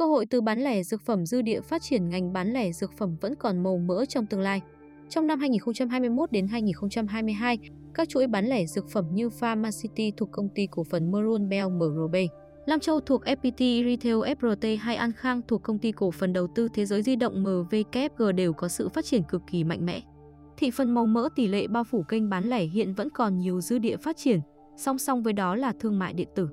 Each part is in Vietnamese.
Cơ hội từ bán lẻ dược phẩm dư địa phát triển ngành bán lẻ dược phẩm vẫn còn màu mỡ trong tương lai. Trong năm 2021 đến 2022, các chuỗi bán lẻ dược phẩm như Pharmacity thuộc công ty cổ phần Merun Bell MRB, Lam Châu thuộc FPT Retail FRT hay An Khang thuộc công ty cổ phần đầu tư thế giới di động MVKFG đều có sự phát triển cực kỳ mạnh mẽ. Thị phần màu mỡ tỷ lệ bao phủ kênh bán lẻ hiện vẫn còn nhiều dư địa phát triển, song song với đó là thương mại điện tử.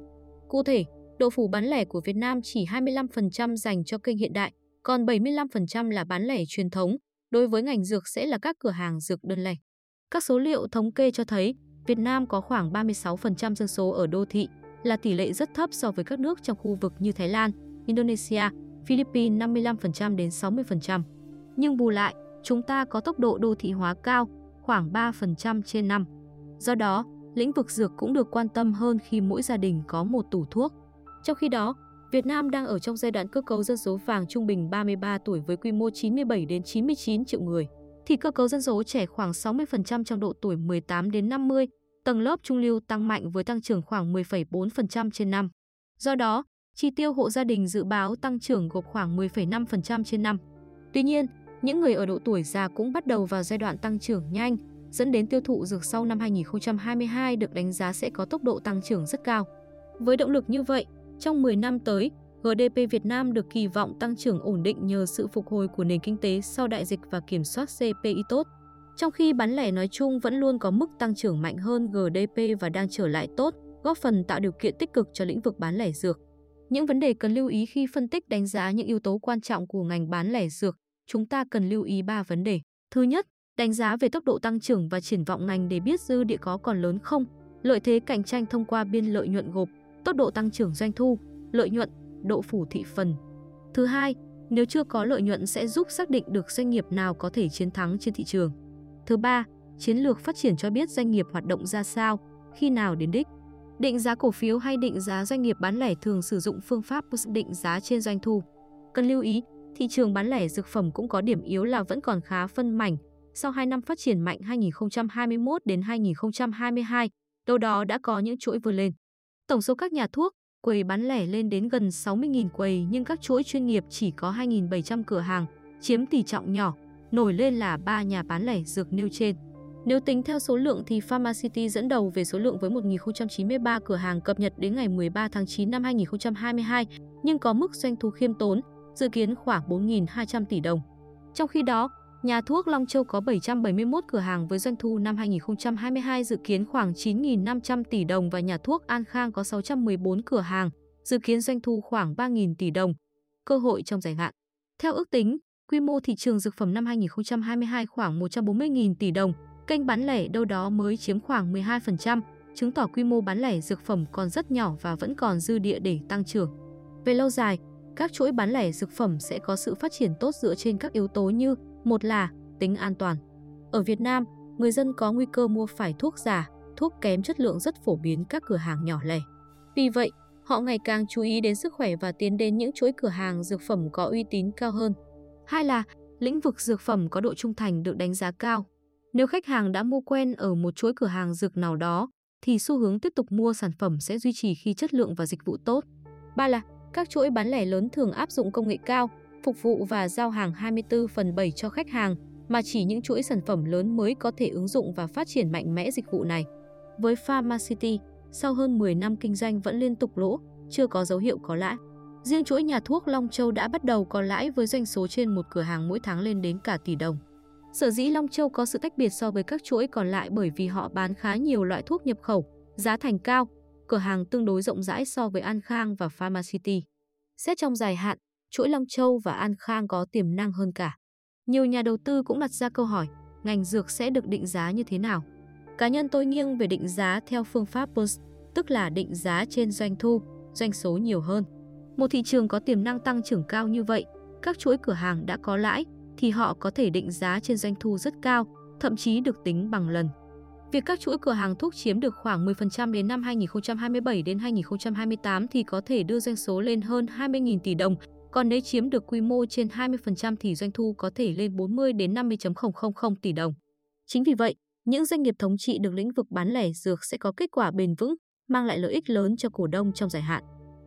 Cụ thể, độ phủ bán lẻ của Việt Nam chỉ 25% dành cho kênh hiện đại, còn 75% là bán lẻ truyền thống, đối với ngành dược sẽ là các cửa hàng dược đơn lẻ. Các số liệu thống kê cho thấy, Việt Nam có khoảng 36% dân số ở đô thị, là tỷ lệ rất thấp so với các nước trong khu vực như Thái Lan, Indonesia, Philippines 55% đến 60%. Nhưng bù lại, chúng ta có tốc độ đô thị hóa cao, khoảng 3% trên năm. Do đó, lĩnh vực dược cũng được quan tâm hơn khi mỗi gia đình có một tủ thuốc. Trong khi đó, Việt Nam đang ở trong giai đoạn cơ cấu dân số vàng trung bình 33 tuổi với quy mô 97 đến 99 triệu người, thì cơ cấu dân số trẻ khoảng 60% trong độ tuổi 18 đến 50, tầng lớp trung lưu tăng mạnh với tăng trưởng khoảng 10,4% trên năm. Do đó, chi tiêu hộ gia đình dự báo tăng trưởng gộp khoảng 10,5% trên năm. Tuy nhiên, những người ở độ tuổi già cũng bắt đầu vào giai đoạn tăng trưởng nhanh, dẫn đến tiêu thụ dược sau năm 2022 được đánh giá sẽ có tốc độ tăng trưởng rất cao. Với động lực như vậy, trong 10 năm tới, GDP Việt Nam được kỳ vọng tăng trưởng ổn định nhờ sự phục hồi của nền kinh tế sau đại dịch và kiểm soát CPI tốt. Trong khi bán lẻ nói chung vẫn luôn có mức tăng trưởng mạnh hơn GDP và đang trở lại tốt, góp phần tạo điều kiện tích cực cho lĩnh vực bán lẻ dược. Những vấn đề cần lưu ý khi phân tích đánh giá những yếu tố quan trọng của ngành bán lẻ dược, chúng ta cần lưu ý 3 vấn đề. Thứ nhất, đánh giá về tốc độ tăng trưởng và triển vọng ngành để biết dư địa có còn lớn không, lợi thế cạnh tranh thông qua biên lợi nhuận gộp, tốc độ tăng trưởng doanh thu, lợi nhuận, độ phủ thị phần. Thứ hai, nếu chưa có lợi nhuận sẽ giúp xác định được doanh nghiệp nào có thể chiến thắng trên thị trường. Thứ ba, chiến lược phát triển cho biết doanh nghiệp hoạt động ra sao, khi nào đến đích. Định giá cổ phiếu hay định giá doanh nghiệp bán lẻ thường sử dụng phương pháp định giá trên doanh thu. Cần lưu ý, thị trường bán lẻ dược phẩm cũng có điểm yếu là vẫn còn khá phân mảnh. Sau 2 năm phát triển mạnh 2021 đến 2022, đâu đó đã có những chuỗi vươn lên. Tổng số các nhà thuốc, quầy bán lẻ lên đến gần 60.000 quầy nhưng các chuỗi chuyên nghiệp chỉ có 2.700 cửa hàng, chiếm tỷ trọng nhỏ, nổi lên là ba nhà bán lẻ dược nêu trên. Nếu tính theo số lượng thì Pharmacity dẫn đầu về số lượng với 1.093 cửa hàng cập nhật đến ngày 13 tháng 9 năm 2022, nhưng có mức doanh thu khiêm tốn, dự kiến khoảng 4.200 tỷ đồng. Trong khi đó, nhà thuốc Long Châu có 771 cửa hàng với doanh thu năm 2022 dự kiến khoảng 9.500 tỷ đồng và nhà thuốc An Khang có 614 cửa hàng, dự kiến doanh thu khoảng 3.000 tỷ đồng. Cơ hội trong dài hạn. Theo ước tính, quy mô thị trường dược phẩm năm 2022 khoảng 140.000 tỷ đồng, kênh bán lẻ đâu đó mới chiếm khoảng 12%, chứng tỏ quy mô bán lẻ dược phẩm còn rất nhỏ và vẫn còn dư địa để tăng trưởng. Về lâu dài, các chuỗi bán lẻ dược phẩm sẽ có sự phát triển tốt dựa trên các yếu tố như một là tính an toàn. Ở Việt Nam, người dân có nguy cơ mua phải thuốc giả, thuốc kém chất lượng rất phổ biến các cửa hàng nhỏ lẻ. Vì vậy, họ ngày càng chú ý đến sức khỏe và tiến đến những chuỗi cửa hàng dược phẩm có uy tín cao hơn. Hai là lĩnh vực dược phẩm có độ trung thành được đánh giá cao. Nếu khách hàng đã mua quen ở một chuỗi cửa hàng dược nào đó, thì xu hướng tiếp tục mua sản phẩm sẽ duy trì khi chất lượng và dịch vụ tốt. Ba là các chuỗi bán lẻ lớn thường áp dụng công nghệ cao, phục vụ và giao hàng 24 phần 7 cho khách hàng, mà chỉ những chuỗi sản phẩm lớn mới có thể ứng dụng và phát triển mạnh mẽ dịch vụ này. Với Pharmacity, sau hơn 10 năm kinh doanh vẫn liên tục lỗ, chưa có dấu hiệu có lãi. Riêng chuỗi nhà thuốc Long Châu đã bắt đầu có lãi với doanh số trên một cửa hàng mỗi tháng lên đến cả tỷ đồng. Sở dĩ Long Châu có sự tách biệt so với các chuỗi còn lại bởi vì họ bán khá nhiều loại thuốc nhập khẩu, giá thành cao, cửa hàng tương đối rộng rãi so với An Khang và Pharmacity. Xét trong dài hạn, chuỗi Long Châu và An Khang có tiềm năng hơn cả. Nhiều nhà đầu tư cũng đặt ra câu hỏi, ngành dược sẽ được định giá như thế nào? Cá nhân tôi nghiêng về định giá theo phương pháp PERS, tức là định giá trên doanh thu, doanh số nhiều hơn. Một thị trường có tiềm năng tăng trưởng cao như vậy, các chuỗi cửa hàng đã có lãi thì họ có thể định giá trên doanh thu rất cao, thậm chí được tính bằng lần. Việc các chuỗi cửa hàng thuốc chiếm được khoảng 10% đến năm 2027 đến 2028 thì có thể đưa doanh số lên hơn 20.000 tỷ đồng, còn nếu chiếm được quy mô trên 20% thì doanh thu có thể lên 40 đến 50.000 tỷ đồng. Chính vì vậy, những doanh nghiệp thống trị được lĩnh vực bán lẻ dược sẽ có kết quả bền vững, mang lại lợi ích lớn cho cổ đông trong dài hạn.